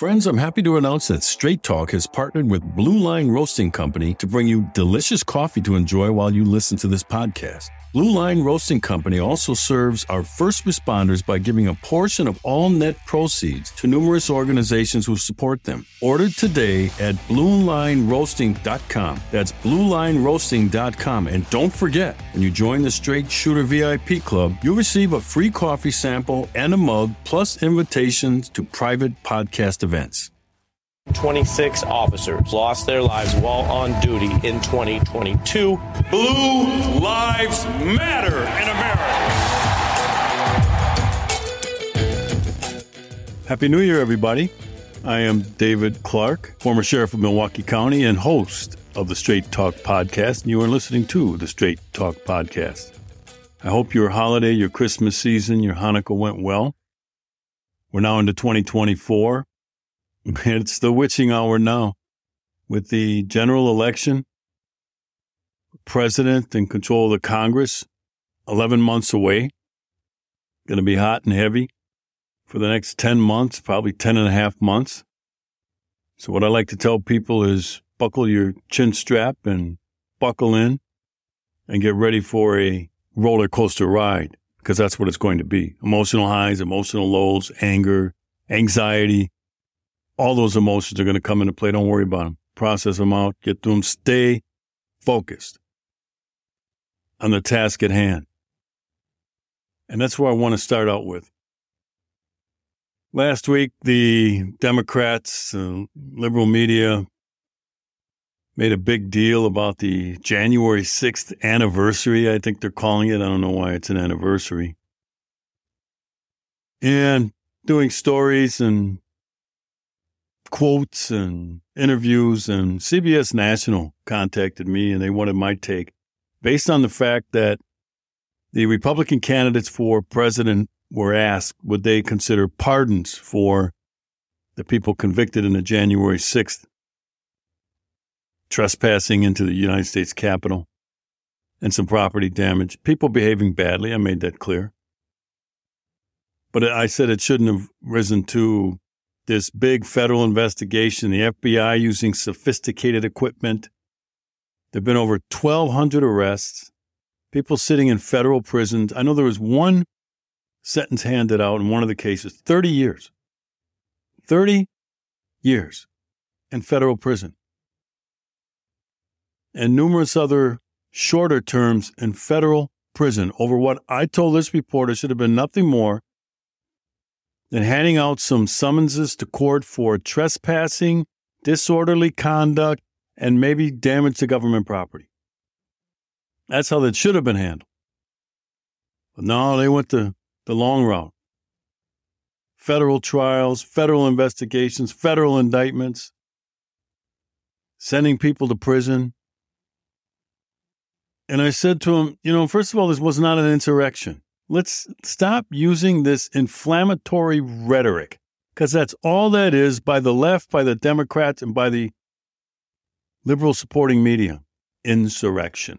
Friends, I'm happy to announce that Straight Talk has partnered with Blue Line Roasting Company to bring you delicious coffee to enjoy while you listen to this podcast. Blue Line Roasting Company also serves our first responders by giving a portion of all net proceeds to numerous organizations who support them. Order today at bluelineroasting.com. That's bluelineroasting.com. And don't forget, when you join the Straight Shooter VIP Club, you'll receive a free coffee sample and a mug, plus invitations to private podcast events. 26 officers lost their lives while on duty in 2022. Blue Lives Matter in America. Happy New Year, everybody. I am David Clarke, former sheriff of Milwaukee County and host of the Straight Talk podcast. And you are listening to the Straight Talk podcast. I hope your holiday, your Christmas season, your Hanukkah went well. We're now into 2024. It's the witching hour now with the general election, president in control of the Congress 11 months away. Going to be hot and heavy for the next 10 months, probably 10 and a half months. So what I like to tell people is buckle your chin strap and buckle in and get ready for a roller coaster ride because that's what it's going to be. Emotional highs, emotional lows, anger, anxiety, all those emotions are going to come into play. Don't worry about them. Process them out, get through them. Stay focused on the task at hand. And that's where I want to start out with. Last week, the Democrats, uh, liberal media, made a big deal about the January 6th anniversary, I think they're calling it. I don't know why it's an anniversary. And doing stories and quotes and interviews, and CBS National contacted me and they wanted my take based on the fact that the Republican candidates for president were asked would they consider pardons for the people convicted in the January 6th trespassing into the United States Capitol and some property damage. People behaving badly, I made that clear. But I said it shouldn't have risen to this big federal investigation, the FBI using sophisticated equipment. There have been over 1,200 arrests, people sitting in federal prisons. I know there was one sentence handed out in one of the cases 30 years. 30 years in federal prison. And numerous other shorter terms in federal prison over what I told this reporter should have been nothing more than handing out some summonses to court for trespassing, disorderly conduct, and maybe damage to government property. That's how that should have been handled. But no, they went the, the long route. Federal trials, federal investigations, federal indictments, sending people to prison. And I said to him, you know, first of all, this was not an insurrection. Let's stop using this inflammatory rhetoric because that's all that is by the left, by the Democrats, and by the liberal supporting media. Insurrection.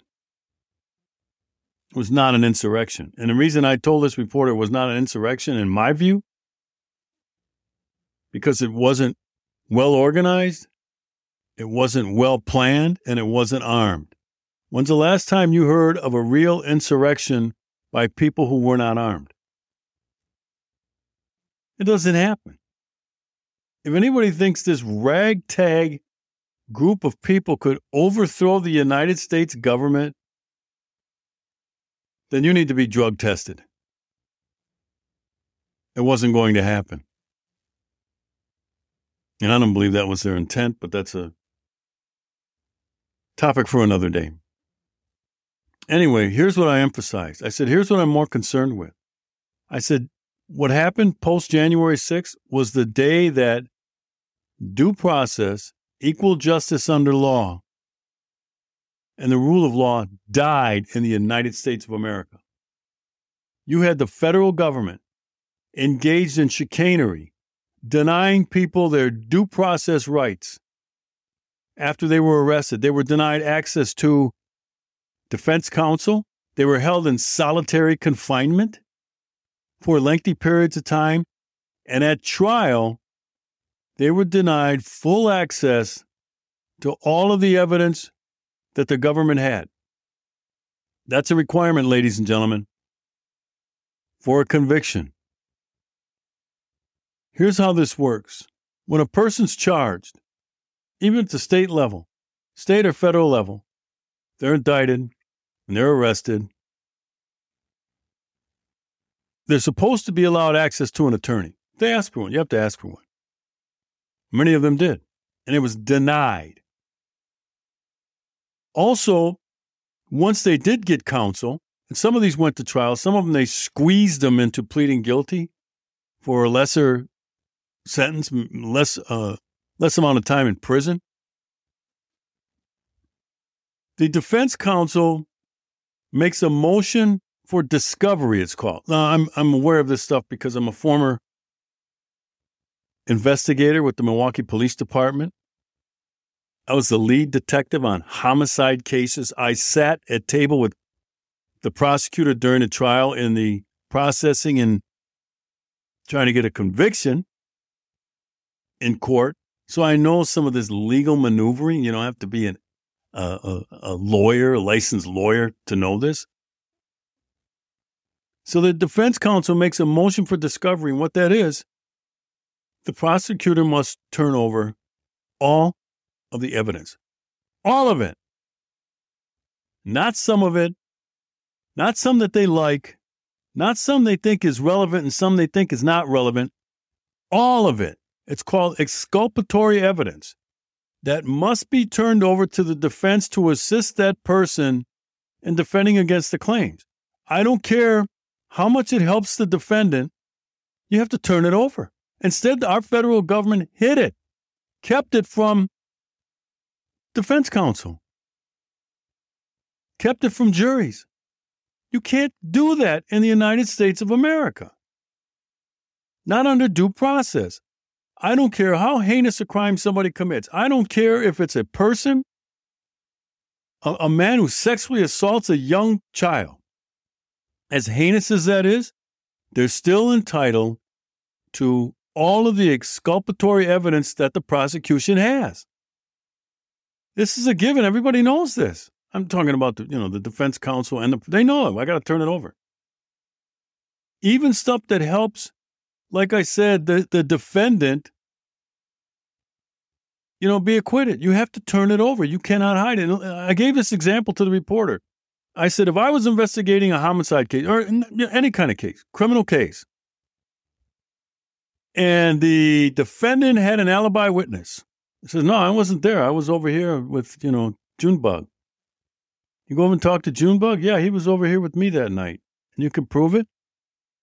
It was not an insurrection. And the reason I told this reporter it was not an insurrection, in my view, because it wasn't well organized, it wasn't well planned, and it wasn't armed. When's the last time you heard of a real insurrection by people who were not armed. It doesn't happen. If anybody thinks this ragtag group of people could overthrow the United States government, then you need to be drug tested. It wasn't going to happen. And I don't believe that was their intent, but that's a topic for another day. Anyway, here's what I emphasized. I said, here's what I'm more concerned with. I said, what happened post January 6th was the day that due process, equal justice under law, and the rule of law died in the United States of America. You had the federal government engaged in chicanery, denying people their due process rights after they were arrested. They were denied access to defense counsel. They were held in solitary confinement for lengthy periods of time. And at trial, they were denied full access to all of the evidence that the government had. That's a requirement, ladies and gentlemen, for a conviction. Here's how this works when a person's charged, even at the state level, state or federal level, they're indicted and they're arrested. They're supposed to be allowed access to an attorney. They ask for one. You have to ask for one. Many of them did, and it was denied. Also, once they did get counsel, and some of these went to trial, some of them they squeezed them into pleading guilty for a lesser sentence, less uh, less amount of time in prison. The defense counsel makes a motion for discovery. It's called. Now, I'm I'm aware of this stuff because I'm a former investigator with the Milwaukee Police Department. I was the lead detective on homicide cases. I sat at table with the prosecutor during the trial in the processing and trying to get a conviction in court. So I know some of this legal maneuvering. You don't have to be an, a, a lawyer, a licensed lawyer to know this. So the defense counsel makes a motion for discovery. And what that is, the prosecutor must turn over all of the evidence, all of it, not some of it, not some that they like, not some they think is relevant and some they think is not relevant, all of it. It's called exculpatory evidence that must be turned over to the defense to assist that person in defending against the claims. I don't care how much it helps the defendant, you have to turn it over. Instead, our federal government hid it, kept it from defense counsel, kept it from juries. You can't do that in the United States of America. Not under due process. I don't care how heinous a crime somebody commits. I don't care if it's a person, a, a man who sexually assaults a young child. As heinous as that is, they're still entitled to all of the exculpatory evidence that the prosecution has. This is a given. Everybody knows this. I'm talking about the, you know, the defense counsel and the, they know it. I got to turn it over. Even stuff that helps, like I said, the, the defendant, you know, be acquitted. You have to turn it over. You cannot hide it. I gave this example to the reporter. I said, if I was investigating a homicide case or any kind of case, criminal case, and the defendant had an alibi witness. He says, No, I wasn't there. I was over here with, you know, Junebug. You go over and talk to Junebug? Yeah, he was over here with me that night. And you can prove it?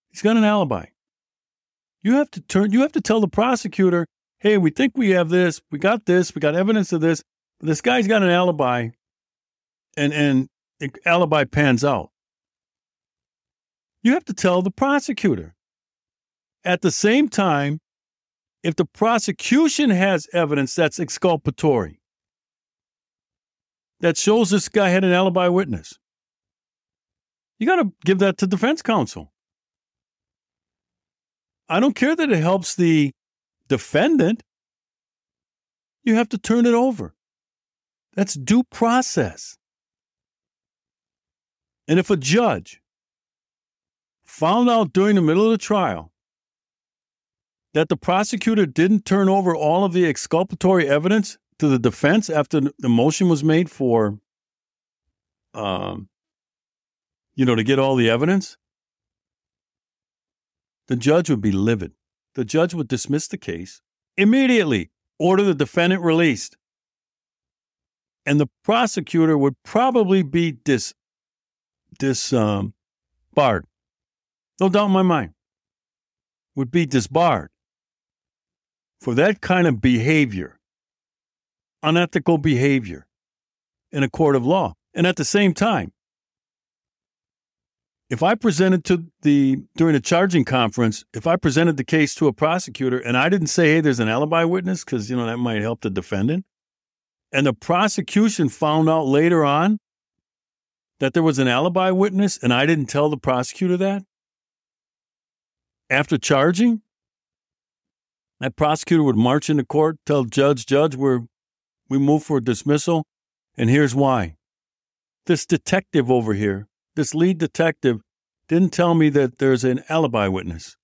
He's got an alibi. You have to turn you have to tell the prosecutor, hey, we think we have this, we got this, we got evidence of this, but this guy's got an alibi and and the alibi pans out. You have to tell the prosecutor. At the same time, if the prosecution has evidence that's exculpatory, that shows this guy had an alibi witness, you got to give that to defense counsel. I don't care that it helps the defendant. You have to turn it over. That's due process. And if a judge found out during the middle of the trial that the prosecutor didn't turn over all of the exculpatory evidence to the defense after the motion was made for, um, you know, to get all the evidence, the judge would be livid. The judge would dismiss the case immediately, order the defendant released, and the prosecutor would probably be dis, dis um. No doubt in my mind, would be disbarred for that kind of behavior, unethical behavior in a court of law. And at the same time, if I presented to the during a charging conference, if I presented the case to a prosecutor and I didn't say, "Hey, there's an alibi witness," because you know that might help the defendant, and the prosecution found out later on that there was an alibi witness, and I didn't tell the prosecutor that after charging, that prosecutor would march into court, tell judge, judge, we're, we move for dismissal, and here's why. This detective over here, this lead detective, didn't tell me that there's an alibi witness.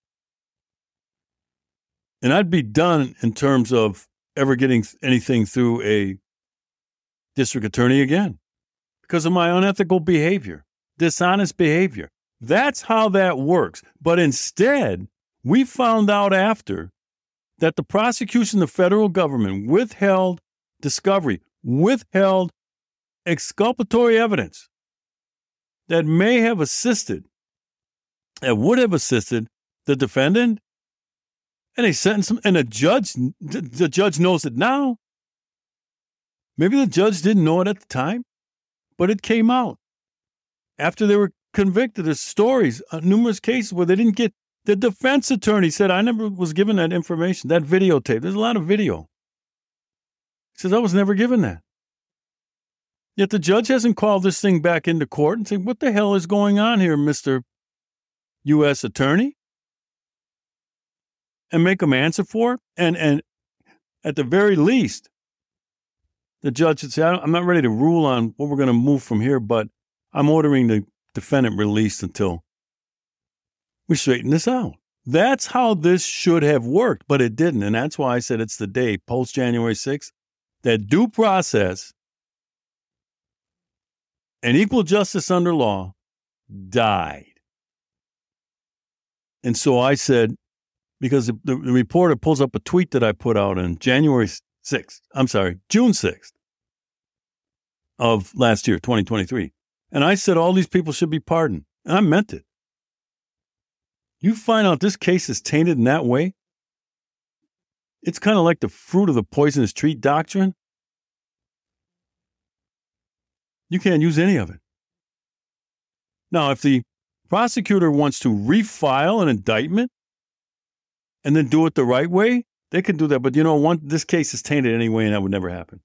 And I'd be done in terms of ever getting anything through a district attorney again because of my unethical behavior, dishonest behavior. That's how that works. But instead, we found out after that the prosecution, the federal government withheld discovery, withheld exculpatory evidence that may have assisted, that would have assisted the defendant. And they sentenced him, and the judge, the judge knows it now. Maybe the judge didn't know it at the time, but it came out after they were convicted. There's stories, uh, numerous cases where they didn't get. The defense attorney said, "I never was given that information, that videotape. There's a lot of video." He says, "I was never given that." Yet the judge hasn't called this thing back into court and said, "What the hell is going on here, Mister U.S. Attorney?" And make them answer for it. And and at the very least, the judge should say, I'm not ready to rule on what we're going to move from here, but I'm ordering the defendant released until we straighten this out. That's how this should have worked, but it didn't. And that's why I said it's the day post January 6th that due process and equal justice under law died. And so I said, because the, the, reporter pulls up a tweet that I put out on January 6th, I'm sorry, June 6th of last year, 2023. And I said all these people should be pardoned. And I meant it. You find out this case is tainted in that way, it's kind of like the fruit of the poisonous tree doctrine. You can't use any of it. Now, if the prosecutor wants to refile an indictment and then do it the right way, they can do that. But you know, one this case is tainted anyway, and that would never happen.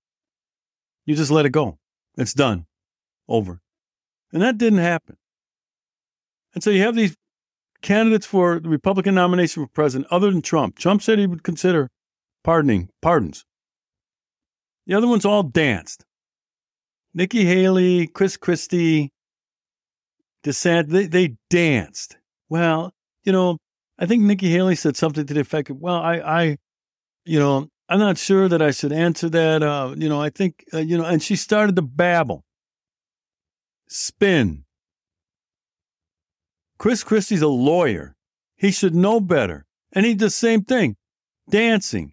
You just let it go. It's done. Over. And that didn't happen. And so you have these candidates for the Republican nomination for president other than Trump. Trump said he would consider pardoning pardons. The other ones all danced. Nikki Haley, Chris Christie, DeSantis, they, they danced. Well, you know, I think Nikki Haley said something to the effect of, well, I, I, you know, I'm not sure that I should answer that. Uh, you know, I think, uh, you know, and she started to babble, spin. Chris Christie's a lawyer. He should know better. And he did the same thing, dancing.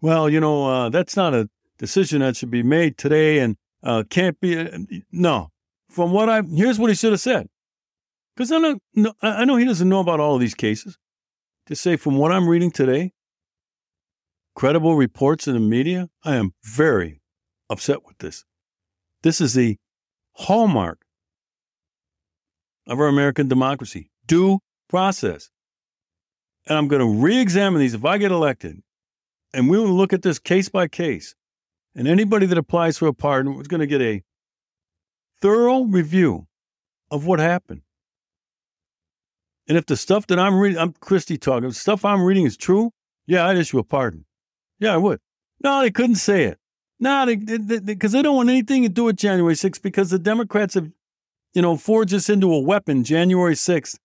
Well, you know, uh, that's not a decision that should be made today and uh, can't be. Uh, no. From what I, here's what he should have said. Because I know, I know he doesn't know about all of these cases. To say, from what I'm reading today, credible reports in the media, I am very upset with this. This is the hallmark of our American democracy due process. And I'm going to re examine these if I get elected. And we will look at this case by case. And anybody that applies for a pardon was going to get a thorough review of what happened. And if the stuff that I'm reading, I'm Christie talking, the stuff I'm reading is true, yeah, I'd issue a pardon. Yeah, I would. No, they couldn't say it. No, because they, they, they, they, don't want anything to do with January 6th because the Democrats have, you know, forged us into a weapon January 6th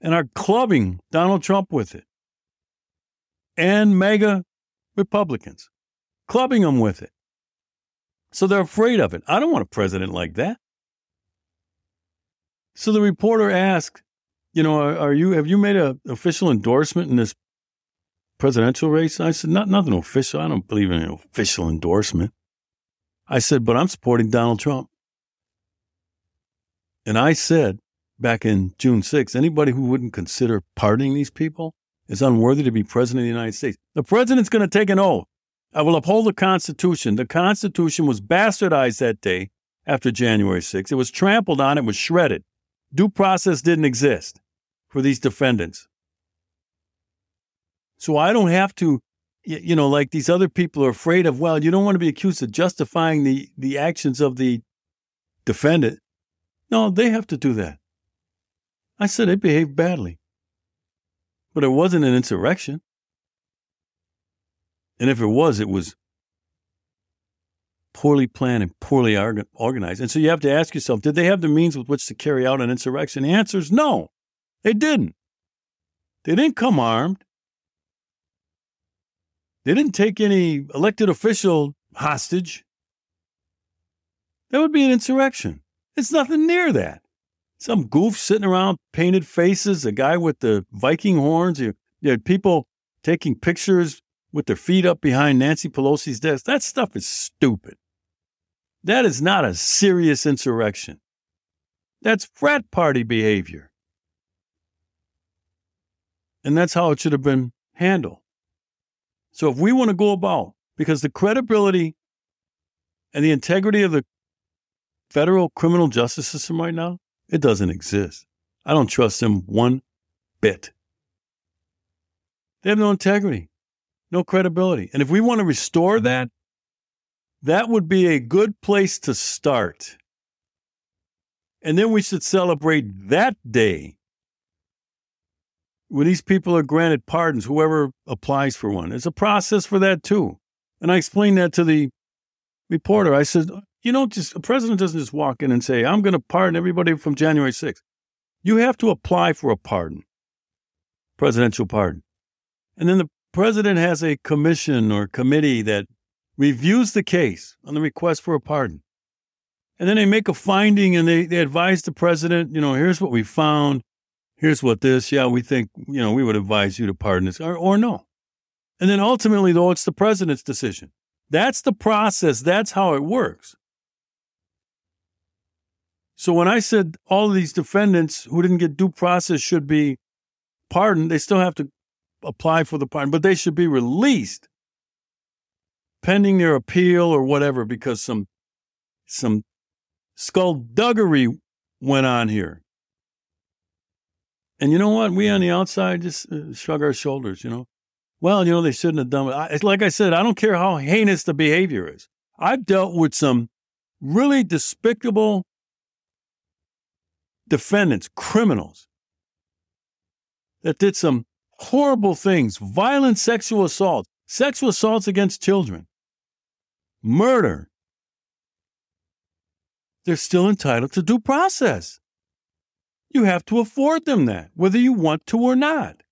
and are clubbing Donald Trump with it and MAGA Republicans, clubbing them with it. So they're afraid of it. I don't want a president like that. So the reporter asked, you know, are, are you have you made an official endorsement in this presidential race? I said, not nothing official. I don't believe in an official endorsement. I said, but I'm supporting Donald Trump. And I said back in June 6th, anybody who wouldn't consider pardoning these people is unworthy to be president of the United States. The president's going to take an oath. I will uphold the Constitution. The Constitution was bastardized that day after January 6th. It was trampled on, it was shredded. Due process didn't exist for these defendants. So I don't have to, you know, like these other people are afraid of, well, you don't want to be accused of justifying the, the actions of the defendant. No, they have to do that. I said they behaved badly. But it wasn't an insurrection. And if it was, it was poorly planned and poorly organized. And so you have to ask yourself did they have the means with which to carry out an insurrection? The answer is no, they didn't. They didn't come armed. They didn't take any elected official hostage. That would be an insurrection. It's nothing near that. Some goof sitting around, painted faces, a guy with the Viking horns. You, you had people taking pictures with their feet up behind Nancy Pelosi's desk. That stuff is stupid. That is not a serious insurrection. That's frat party behavior. And that's how it should have been handled. So if we want to go about, because the credibility and the integrity of the federal criminal justice system right now, it doesn't exist. I don't trust them one bit. They have no integrity, no credibility. And if we want to restore that, that would be a good place to start. And then we should celebrate that day when these people are granted pardons, whoever applies for one. There's a process for that too. And I explained that to the reporter. I said, you know, just a president doesn't just walk in and say, I'm going to pardon everybody from January 6th. You have to apply for a pardon, presidential pardon. And then the president has a commission or committee that reviews the case on the request for a pardon. And then they make a finding and they, they advise the president, you know, here's what we found. Here's what this, yeah, we think, you know, we would advise you to pardon this or, or no. And then ultimately, though, it's the president's decision. That's the process. That's how it works. So when I said all of these defendants who didn't get due process should be pardoned, they still have to apply for the pardon, but they should be released pending their appeal or whatever because some some skullduggery went on here. And you know what? We on the outside just uh, shrug our shoulders, you know. Well, you know, they shouldn't have done it. I, like I said, I don't care how heinous the behavior is. I've dealt with some really despicable defendants, criminals that did some horrible things, violent sexual assault, sexual assaults against children, murder. They're still entitled to due process. You have to afford them that, whether you want to or not.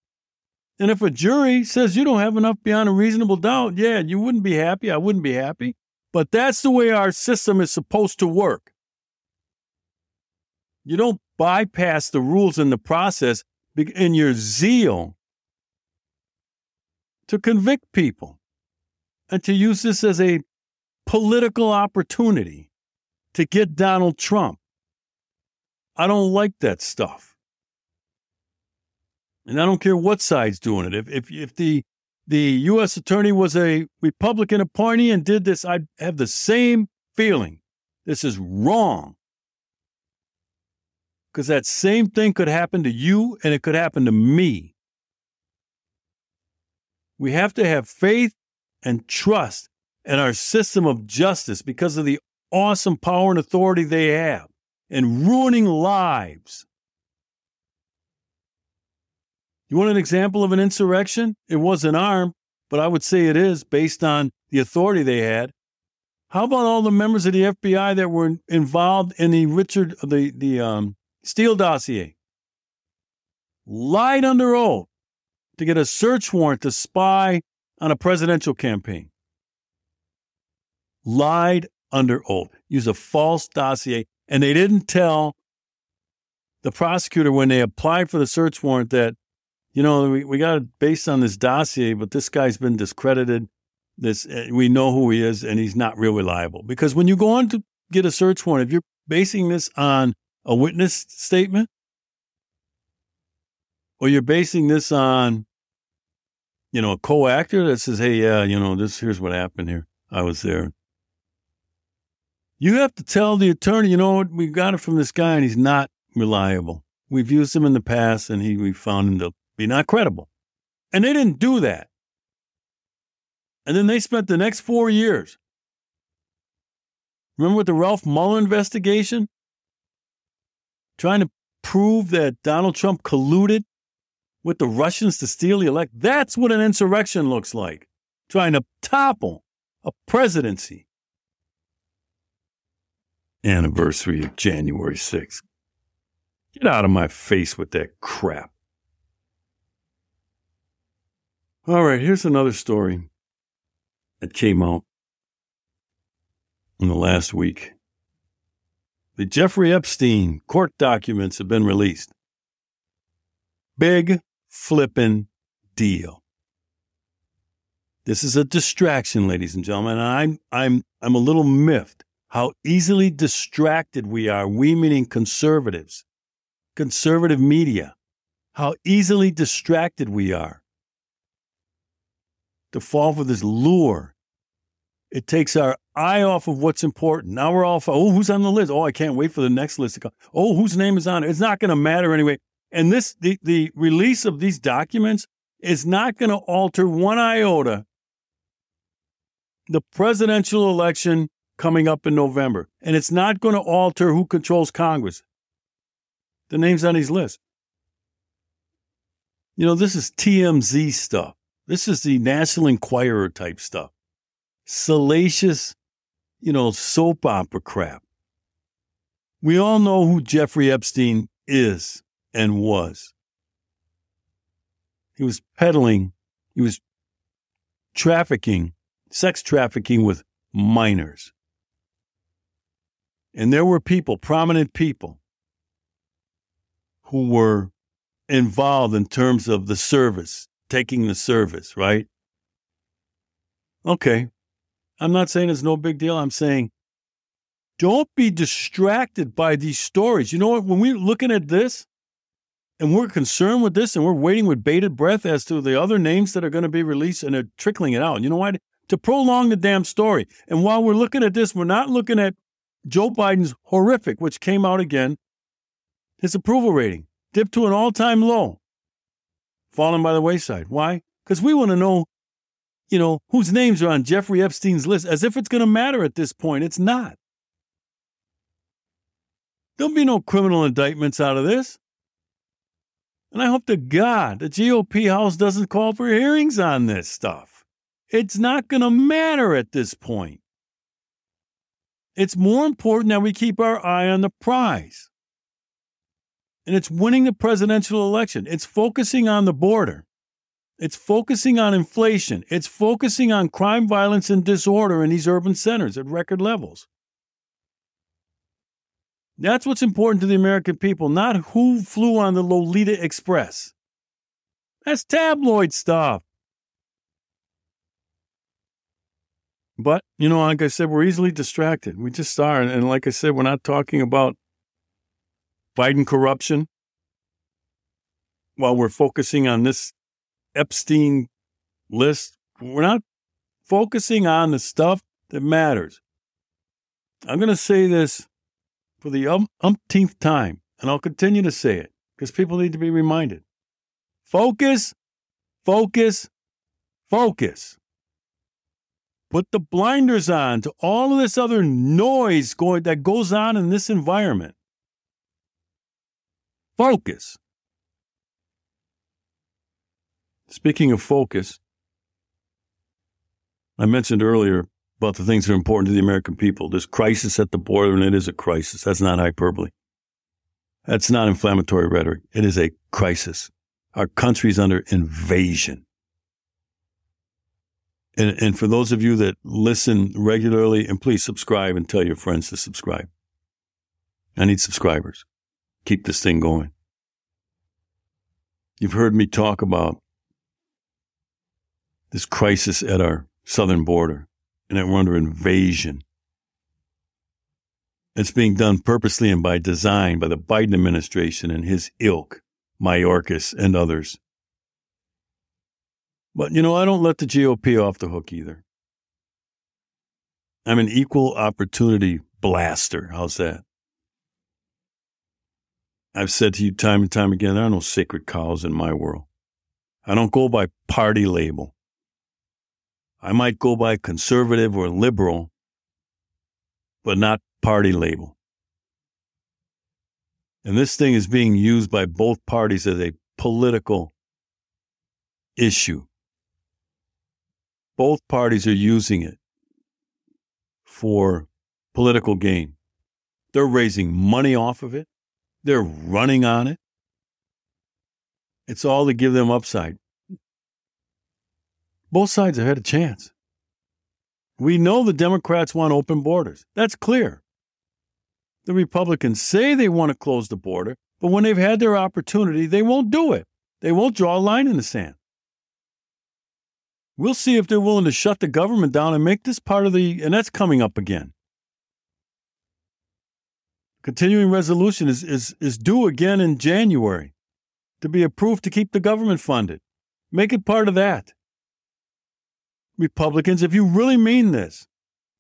And if a jury says you don't have enough beyond a reasonable doubt, yeah, you wouldn't be happy. I wouldn't be happy. But that's the way our system is supposed to work. You don't bypass the rules in the process in your zeal to convict people and to use this as a political opportunity to get Donald Trump. I don't like that stuff. And I don't care what side's doing it. If if if the the U.S. attorney was a Republican appointee and did this, I'd have the same feeling. This is wrong. Because that same thing could happen to you and it could happen to me. We have to have faith and trust in our system of justice because of the awesome power and authority they have in ruining lives. You want an example of an insurrection? It wasn't armed, but I would say it is based on the authority they had. How about all the members of the FBI that were involved in the Richard the the um, Steele dossier? Lied under oath to get a search warrant to spy on a presidential campaign. Lied under oath, used a false dossier, and they didn't tell the prosecutor when they applied for the search warrant that you know, we, we got it based on this dossier, but this guy's been discredited. This eh, we know who he is, and he's not real reliable. Because when you go on to get a search warrant, if you're basing this on a witness statement, or you're basing this on, you know, a co-actor that says, "Hey, yeah, you know, this here's what happened here. I was there." You have to tell the attorney, you know what, we got it from this guy, and he's not reliable. We've used him in the past, and he we found him to be not credible. And they didn't do that. And then they spent the next four years. Remember with the Ralph Mueller investigation? Trying to prove that Donald Trump colluded with the Russians to steal the elect. That's what an insurrection looks like. trying to topple a presidency. Anniversary of January 6th. Get out of my face with that crap. All right, here's another story that came out in the last week. The Jeffrey Epstein court documents have been released. Big flippin' deal. This is a distraction, ladies and gentlemen. I'm I'm I'm a little miffed how easily distracted we are, we meaning conservatives, conservative media, how easily distracted we are to fall for this lure. It takes our eye off of what's important. Now we're all, oh, who's on the list? Oh, I can't wait for the next list to come. Oh, whose name is on it? It's not going to matter anyway. And this, the, the release of these documents is not going to alter one iota the presidential election coming up in November. And it's not going to alter who controls Congress. The names on these lists. You know, this is TMZ stuff. This is the National Enquirer type stuff. Salacious, you know, soap opera crap. We all know who Jeffrey Epstein is and was. He was peddling, he was trafficking, sex trafficking with minors. And there were people, prominent people, who were involved in terms of the service, taking the service, right? Okay. I'm not saying it's no big deal. I'm saying don't be distracted by these stories. You know what? When we're looking at this and we're concerned with this and we're waiting with bated breath as to the other names that are going to be released and they're trickling it out. You know what? To prolong the damn story. And while we're looking at this, we're not looking at Joe Biden's horrific, which came out again, his approval rating dipped to an all time low fallen by the wayside. Why? Because we want to know, you know, whose names are on Jeffrey Epstein's list, as if it's going to matter at this point. It's not. There'll be no criminal indictments out of this. And I hope to God the GOP House doesn't call for hearings on this stuff. It's not going to matter at this point. It's more important that we keep our eye on the prize and it's winning the presidential election. It's focusing on the border. It's focusing on inflation. It's focusing on crime, violence, and disorder in these urban centers at record levels. That's what's important to the American people, not who flew on the Lolita Express. That's tabloid stuff. But, you know, like I said, we're easily distracted. We just are. And like I said, we're not talking about Biden corruption while we're focusing on this Epstein list. We're not focusing on the stuff that matters. I'm going to say this for the um, umpteenth time, and I'll continue to say it because people need to be reminded. Focus, focus, focus. Put the blinders on to all of this other noise going that goes on in this environment. Focus. Speaking of focus, I mentioned earlier about the things that are important to the American people. There's crisis at the border, and it is a crisis. That's not hyperbole. That's not inflammatory rhetoric. It is a crisis. Our country is under invasion. And, and for those of you that listen regularly, and please subscribe and tell your friends to subscribe. I need subscribers keep this thing going. You've heard me talk about this crisis at our southern border and that we're under invasion. It's being done purposely and by design by the Biden administration and his ilk, Mayorkas and others. But, you know, I don't let the GOP off the hook either. I'm an equal opportunity blaster. How's that? I've said to you time and time again, there are no sacred cows in my world. I don't go by party label. I might go by conservative or liberal, but not party label. And this thing is being used by both parties as a political issue. both parties are using it for political gain. They're raising money off of it. They're running on it. It's all to give them upside. Both sides have had a chance. We know the Democrats want open borders. That's clear. The Republicans say they want to close the border, but when they've had their opportunity, they won't do it. They won't draw a line in the sand. We'll see if they're willing to shut the government down and make this part of the, and that's coming up again. Continuing resolution is, is, is due again in January to be approved to keep the government funded. Make it part of that. Republicans, if you really mean this,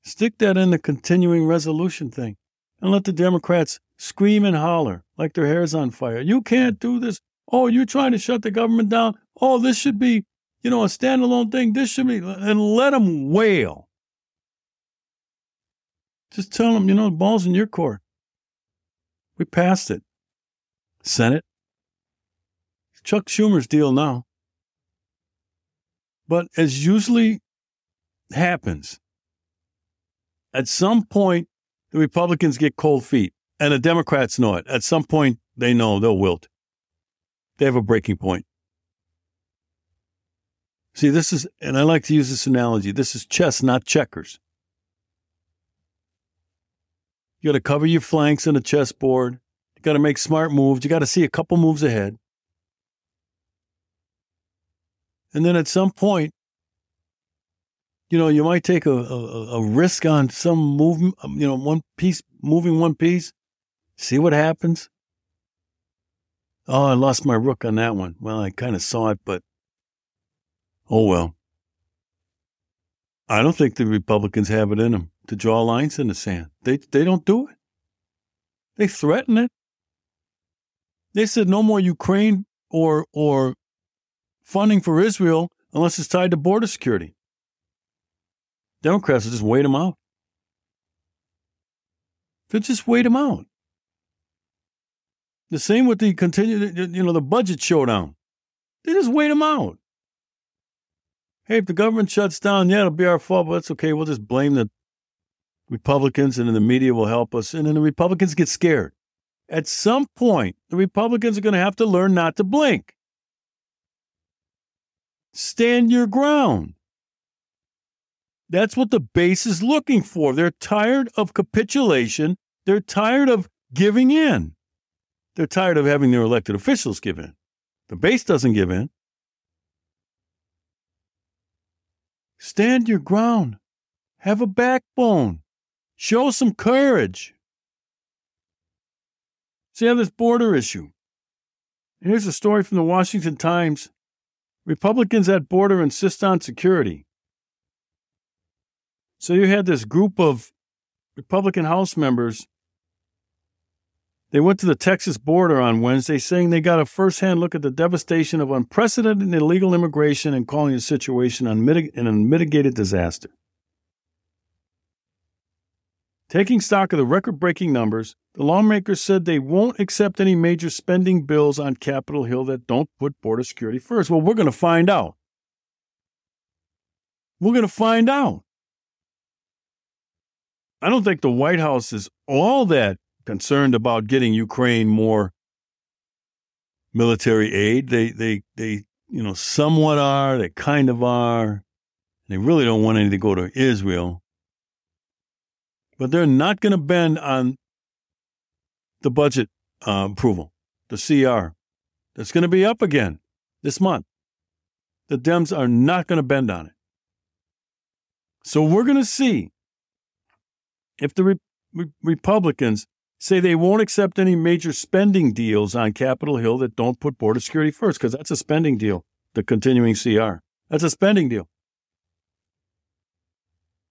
stick that in the continuing resolution thing and let the Democrats scream and holler like their hair's on fire. You can't do this. Oh, you're trying to shut the government down. Oh, this should be, you know, a standalone thing. This should be, and let them wail. Just tell them, you know, the ball's in your court. We passed it. Senate. Chuck Schumer's deal now. But as usually happens, at some point, the Republicans get cold feet, and the Democrats know it. At some point, they know they'll wilt. They have a breaking point. See, this is, and I like to use this analogy this is chess, not checkers. You got to cover your flanks on the chessboard. You got to make smart moves. You got to see a couple moves ahead. And then at some point, you know, you might take a, a, a risk on some movement, um, you know, one piece, moving one piece, see what happens. Oh, I lost my rook on that one. Well, I kind of saw it, but oh well. I don't think the Republicans have it in them to draw lines in the sand. They they don't do it. They threaten it. They said no more Ukraine or or funding for Israel unless it's tied to border security. Democrats will just wait them out. They'll just wait them out. The same with the continued, you know, the budget showdown. They just wait them out. Hey, if the government shuts down, yeah, it'll be our fault, but that's okay. We'll just blame the Republicans and then the media will help us. And then the Republicans get scared. At some point, the Republicans are going to have to learn not to blink. Stand your ground. That's what the base is looking for. They're tired of capitulation. They're tired of giving in. They're tired of having their elected officials give in. The base doesn't give in. Stand your ground. Have a backbone. Show some courage. See, have this border issue. Here's a story from the Washington Times. Republicans at border insist on security. So you had this group of Republican House members. They went to the Texas border on Wednesday saying they got a firsthand look at the devastation of unprecedented illegal immigration and calling the situation unmitig- an unmitigated disaster. Taking stock of the record breaking numbers, the lawmakers said they won't accept any major spending bills on Capitol Hill that don't put border security first. Well, we're going to find out. We're going to find out. I don't think the White House is all that concerned about getting Ukraine more military aid. They they they you know somewhat are, they kind of are. They really don't want any to go to Israel. But they're not going to bend on the budget uh, approval, the CR. That's going to be up again this month. The Dems are not going to bend on it. So we're going to see if the Re- Re- Republicans say they won't accept any major spending deals on Capitol Hill that don't put border security first, because that's a spending deal, the continuing CR. That's a spending deal.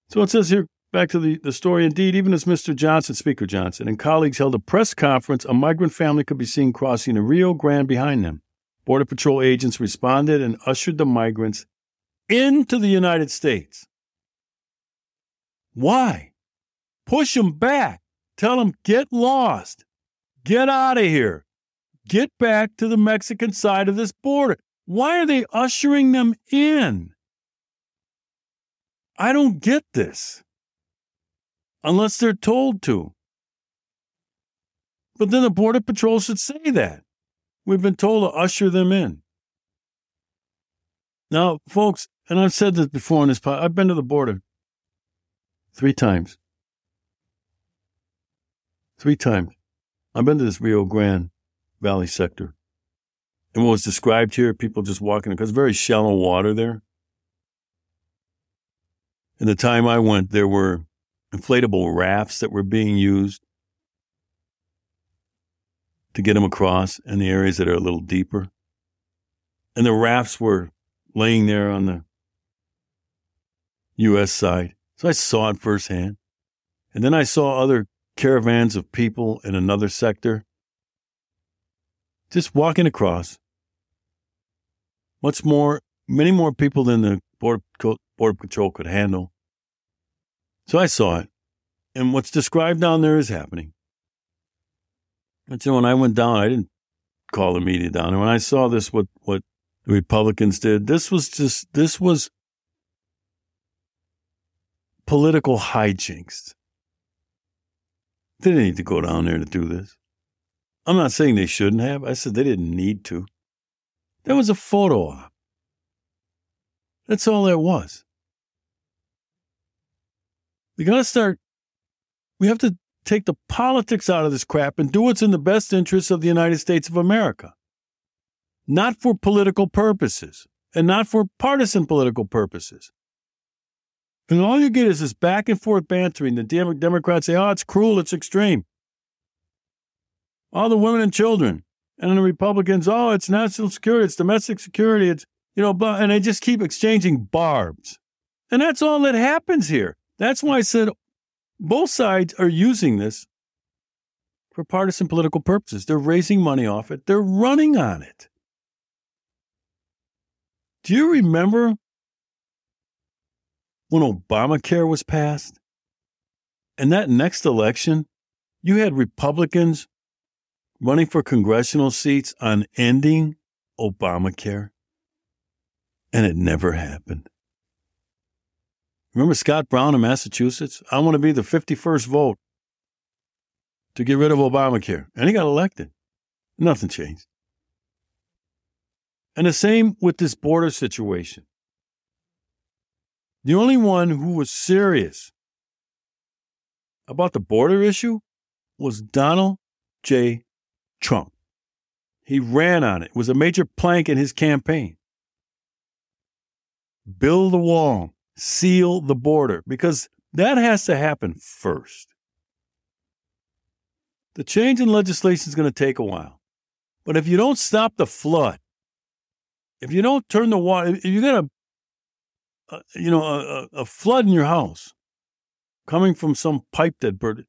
So it says here, back to the, the story. Indeed, even as Mr. Johnson, Speaker Johnson, and colleagues held a press conference, a migrant family could be seen crossing the Rio Grande behind them. Border Patrol agents responded and ushered the migrants into the United States. Why? Push them back. Tell them, get lost. Get out of here. Get back to the Mexican side of this border. Why are they ushering them in? I don't get this unless they're told to. But then the Border Patrol should say that. We've been told to usher them in. Now, folks, and I've said this before on this podcast, I've been to the border three times. Three times. I've been to this Rio Grande Valley sector. And what was described here, people just walking, because very shallow water there. In the time I went, there were inflatable rafts that were being used to get them across in the areas that are a little deeper. And the rafts were laying there on the U.S. side. So I saw it firsthand. And then I saw other caravans of people in another sector just walking across. Much more, many more people than the Border, Patrol could handle. So I saw it. And what's described down there is happening. And so when I went down, I didn't call the media down. And when I saw this, what, what the Republicans did, this was just, this was political hijinks. They didn't need to go down there to do this. I'm not saying they shouldn't have. I said they didn't need to. There was a photo op. That's all there was. We got to start, we have to take the politics out of this crap and do what's in the best interest of the United States of America. Not for political purposes and not for partisan political purposes. And all you get is this back and forth bantering. The Democrats say, oh, it's cruel, it's extreme. All the women and children. And the Republicans, oh, it's national security, it's domestic security, it's, you know, and they just keep exchanging barbs. And that's all that happens here. That's why I said both sides are using this for partisan political purposes. They're raising money off it, they're running on it. Do you remember when Obamacare was passed? And that next election, you had Republicans running for congressional seats on ending Obamacare, and it never happened. Remember Scott Brown in Massachusetts? I want to be the 51st vote to get rid of Obamacare. And he got elected. Nothing changed. And the same with this border situation. The only one who was serious about the border issue was Donald J. Trump. He ran on it. It was a major plank in his campaign. Build the wall seal the border because that has to happen first. The change in legislation is going to take a while. But if you don't stop the flood, if you don't turn the water, if you're going a, you know, a, a flood in your house coming from some pipe that burst,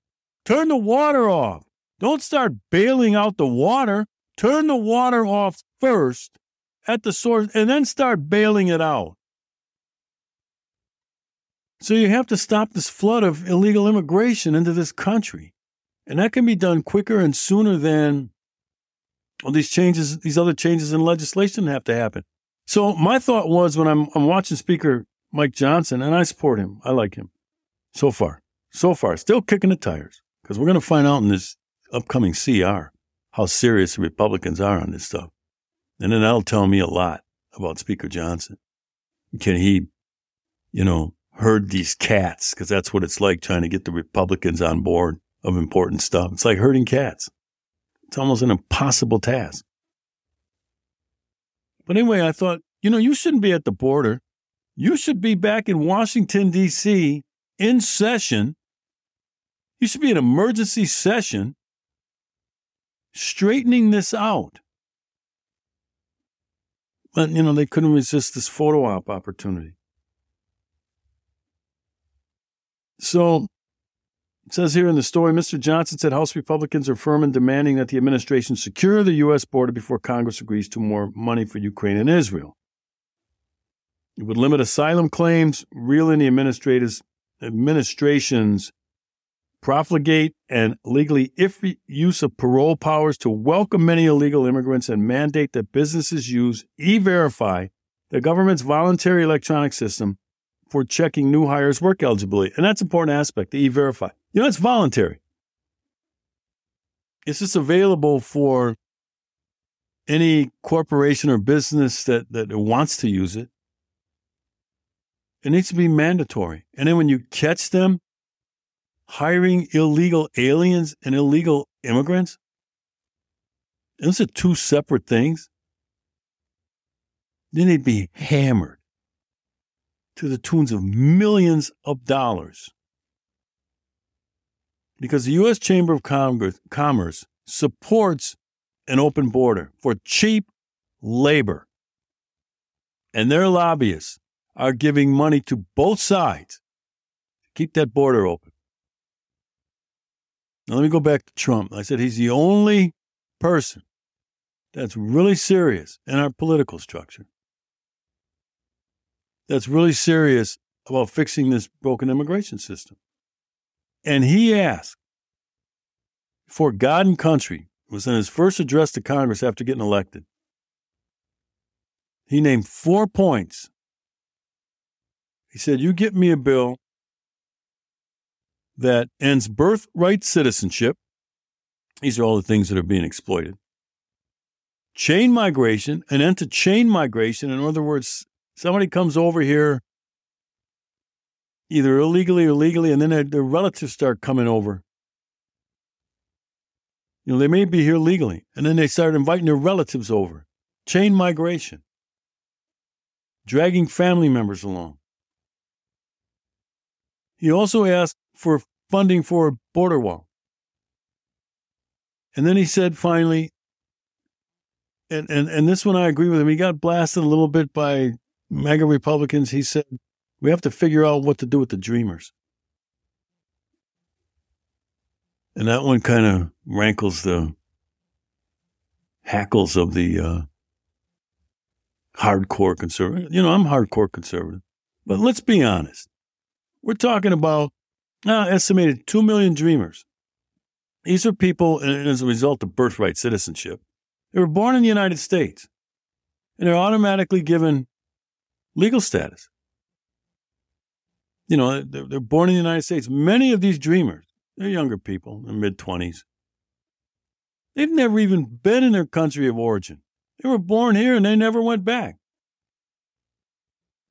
turn the water off. Don't start bailing out the water. Turn the water off first at the source and then start bailing it out. So you have to stop this flood of illegal immigration into this country. And that can be done quicker and sooner than all these changes, these other changes in legislation have to happen. So my thought was when I'm, I'm watching Speaker Mike Johnson, and I support him, I like him so far, so far, still kicking the tires because we're going to find out in this upcoming CR how serious the Republicans are on this stuff. And then that'll tell me a lot about Speaker Johnson. Can he, you know, herd these cats because that's what it's like trying to get the Republicans on board of important stuff. It's like herding cats. It's almost an impossible task. But anyway, I thought, you know, you shouldn't be at the border. You should be back in Washington, D.C. in session. You should be in emergency session straightening this out. But, you know, they couldn't resist this photo op opportunity. So it says here in the story Mr. Johnson said House Republicans are firm in demanding that the administration secure the U.S. border before Congress agrees to more money for Ukraine and Israel. It would limit asylum claims, reel in the administration's profligate and legally iffy use of parole powers to welcome many illegal immigrants and mandate that businesses use e verify, the government's voluntary electronic system, for checking new hires' work eligibility. And that's an important aspect, the e-verify. You know, it's voluntary. It's just available for any corporation or business that, that wants to use it. It needs to be mandatory. And then when you catch them hiring illegal aliens and illegal immigrants, those are two separate things. Then they'd be hammered to the tunes of millions of dollars. Because the U.S. Chamber of Commerce supports an open border for cheap labor. And their lobbyists are giving money to both sides to keep that border open. Now, let me go back to Trump. I said he's the only person that's really serious in our political structure, that's really serious about fixing this broken immigration system. And he asked for God and country, was in his first address to Congress after getting elected. He named four points. He said, You get me a bill that ends birthright citizenship. These are all the things that are being exploited. Chain migration, an end to chain migration. In other words, somebody comes over here either illegally or legally, and then their, their relatives start coming over you know, they may be here legally, and then they start inviting their relatives over. Chain migration, dragging family members along. He also asked for funding for a border wall. And then he said finally, and, and, and this one I agree with him, he got blasted a little bit by MAGA Republicans. He said, we have to figure out what to do with the dreamers. And that one kind of rankles the hackles of the uh, hardcore conservative. You know, I'm hardcore conservative. But let's be honest. We're talking about uh, estimated 2 million dreamers. These are people, as a result of birthright citizenship, they were born in the United States and they're automatically given legal status. You know, they're, they're born in the United States. Many of these dreamers they're younger people, in mid 20s. They've never even been in their country of origin. They were born here and they never went back.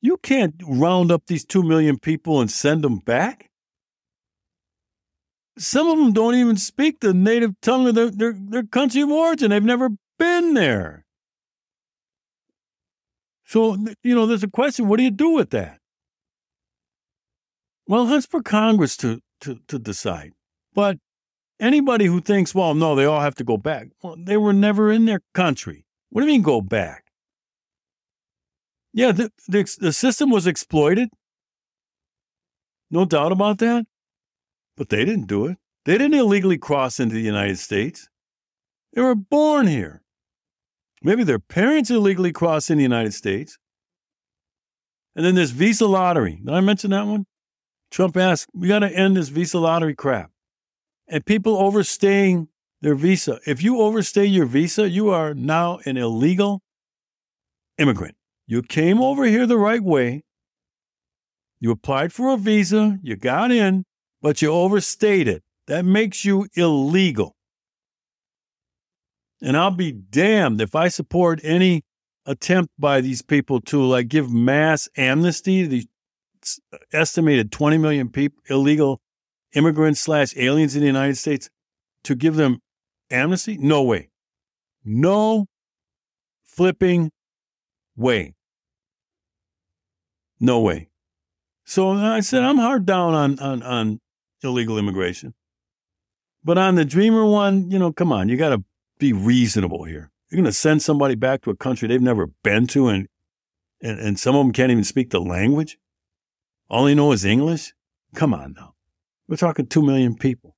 You can't round up these 2 million people and send them back. Some of them don't even speak the native tongue of their, their, their country of origin. They've never been there. So, you know, there's a question what do you do with that? Well, that's for Congress to, to, to decide. But anybody who thinks, well, no, they all have to go back, well, they were never in their country. What do you mean go back? Yeah, the, the, the system was exploited. No doubt about that. But they didn't do it. They didn't illegally cross into the United States. They were born here. Maybe their parents illegally crossed in the United States. And then this visa lottery. Did I mention that one? Trump asked, we got to end this visa lottery crap and people overstaying their visa. If you overstay your visa, you are now an illegal immigrant. You came over here the right way. You applied for a visa, you got in, but you overstayed it. That makes you illegal. And I'll be damned if I support any attempt by these people to like give mass amnesty to these estimated 20 million people illegal immigrants slash aliens in the United States to give them amnesty? No way. No flipping way. No way. So I said, I'm hard down on, on, on illegal immigration. But on the Dreamer one, you know, come on, you got to be reasonable here. You're going to send somebody back to a country they've never been to, and, and, and some of them can't even speak the language. All they know is English. Come on now. We're talking 2 million people.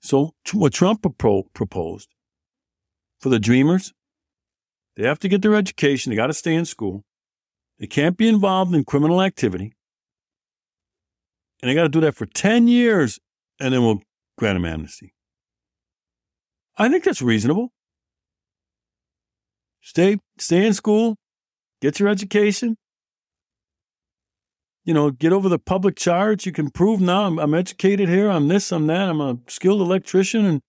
So, what Trump proposed for the dreamers, they have to get their education, they got to stay in school, they can't be involved in criminal activity, and they got to do that for 10 years, and then we'll grant them amnesty. I think that's reasonable. Stay, stay in school, get your education, you know, get over the public charge. You can prove now I'm, I'm educated here. I'm this, I'm that. I'm a skilled electrician. And,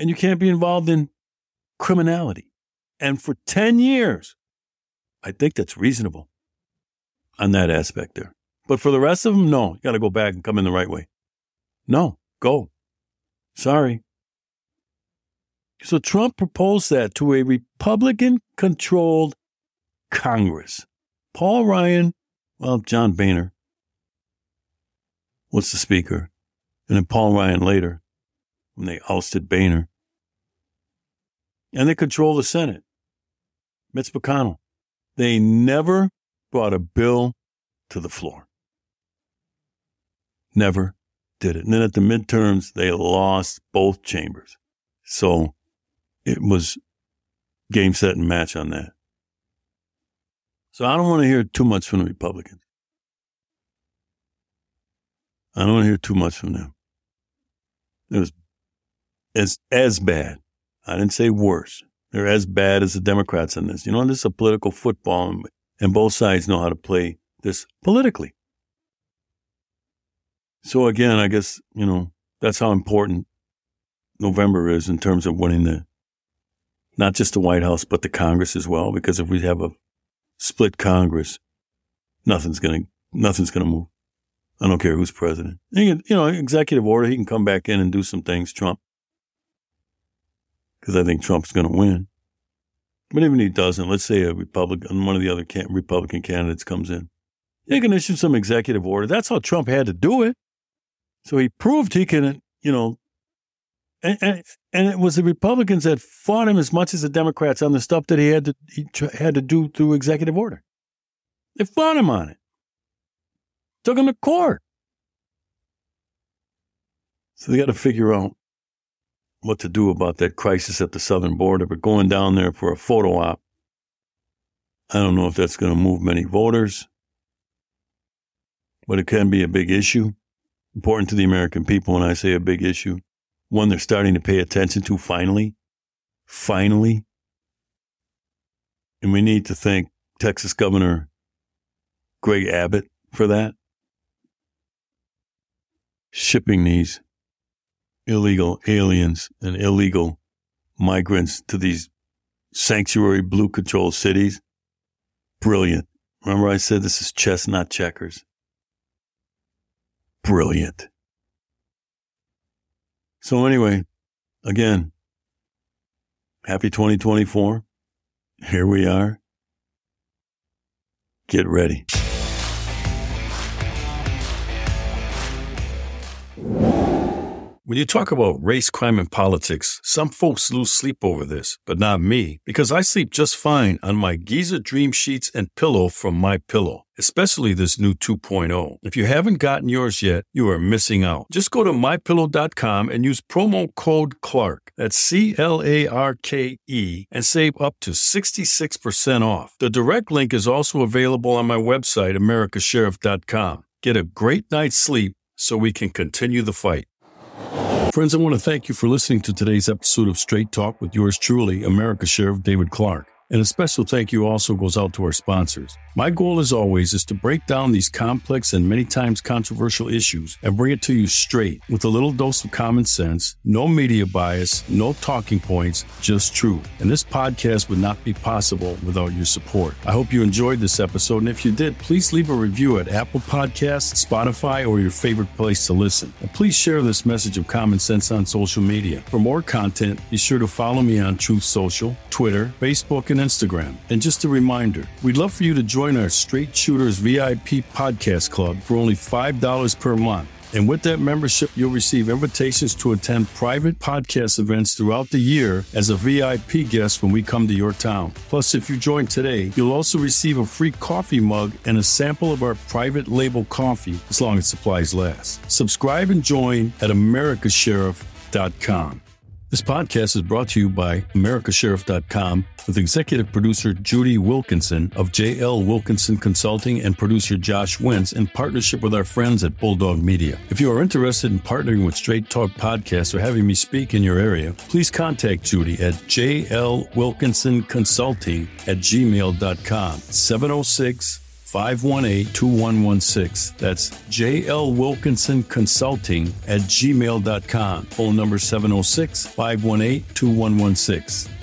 and you can't be involved in criminality. And for 10 years, I think that's reasonable on that aspect there. But for the rest of them, no, you got to go back and come in the right way. No, go. Sorry. So Trump proposed that to a Republican controlled Congress. Paul Ryan, well, John Boehner was the speaker, and then Paul Ryan later when they ousted Boehner. And they control the Senate. Mitch McConnell. They never brought a bill to the floor. Never did it. And then at the midterms, they lost both chambers. So it was game, set, and match on that. So I don't want to hear too much from the Republicans. I don't want to hear too much from them. It was as as bad. I didn't say worse. They're as bad as the Democrats in this. You know, this is a political football, and, both sides know how to play this politically. So again, I guess you know that's how important November is in terms of winning the not just the White House but the Congress as well. Because if we have a split Congress, nothing's gonna nothing's gonna move. I don't care who's president. You know, executive order, he can come back in and do some things, Trump, because I think Trump's going to win. But even if he doesn't, let's say a Republican, one of the other can, Republican candidates comes in, he can issue some executive order. That's how Trump had to do it. So he proved he can, you know, and, and, and it was the Republicans that fought him as much as the Democrats on the stuff that he had to he had to do through executive order. They fought him on it, took him to court. So they got to figure out what to do about that crisis at the southern border. But going down there for a photo op, I don't know if that's going to move many voters, but it can be a big issue, important to the American people. When I say a big issue, one they're starting to pay attention to finally. Finally. And we need to thank Texas Governor Greg Abbott for that. Shipping these illegal aliens and illegal migrants to these sanctuary blue control cities. Brilliant. Remember I said this is chess, not checkers. Brilliant. So anyway, again, happy 2024. Here we are. Get ready. When you talk about race, crime, and politics, some folks lose sleep over this, but not me, because I sleep just fine on my Giza Dream Sheets and pillow from My Pillow especially this new 2.0. If you haven't gotten yours yet, you are missing out. Just go to mypillow.com and use promo code CLARKE. That's C L A R K E and save up to 66% off. The direct link is also available on my website, americassheriff.com. Get a great night's sleep so we can continue the fight. Friends, I want to thank you for listening to today's episode of Straight Talk with yours truly, America Sheriff David Clarke. And a special thank you also goes out to our sponsors. My goal, as always, is to break down these complex and many times controversial issues and bring it to you straight with a little dose of common sense, no media bias, no talking points, just truth. And this podcast would not be possible without your support. I hope you enjoyed this episode. And if you did, please leave a review at Apple Podcasts, Spotify, or your favorite place to listen. And please share this message of common sense on social media. For more content, be sure to follow me on Truth Social, Twitter, Facebook, and Instagram. And just a reminder, we'd love for you to join our Straight Shooters VIP podcast club for only $5 per month. And with that membership, you'll receive invitations to attend private podcast events throughout the year as a VIP guest when we come to your town. Plus, if you join today, you'll also receive a free coffee mug and a sample of our private label coffee as long as supplies last. Subscribe and join at americassheriff.com. This podcast is brought to you by AmericasSheriff.com with executive producer Judy Wilkinson of JL Wilkinson Consulting and producer Josh Wentz in partnership with our friends at Bulldog Media. If you are interested in partnering with Straight Talk Podcasts or having me speak in your area, please contact Judy at JL Wilkinson Consulting at gmail.com 706 518 2116. That's JL Wilkinson Consulting at gmail.com. Phone number 706 518 2116.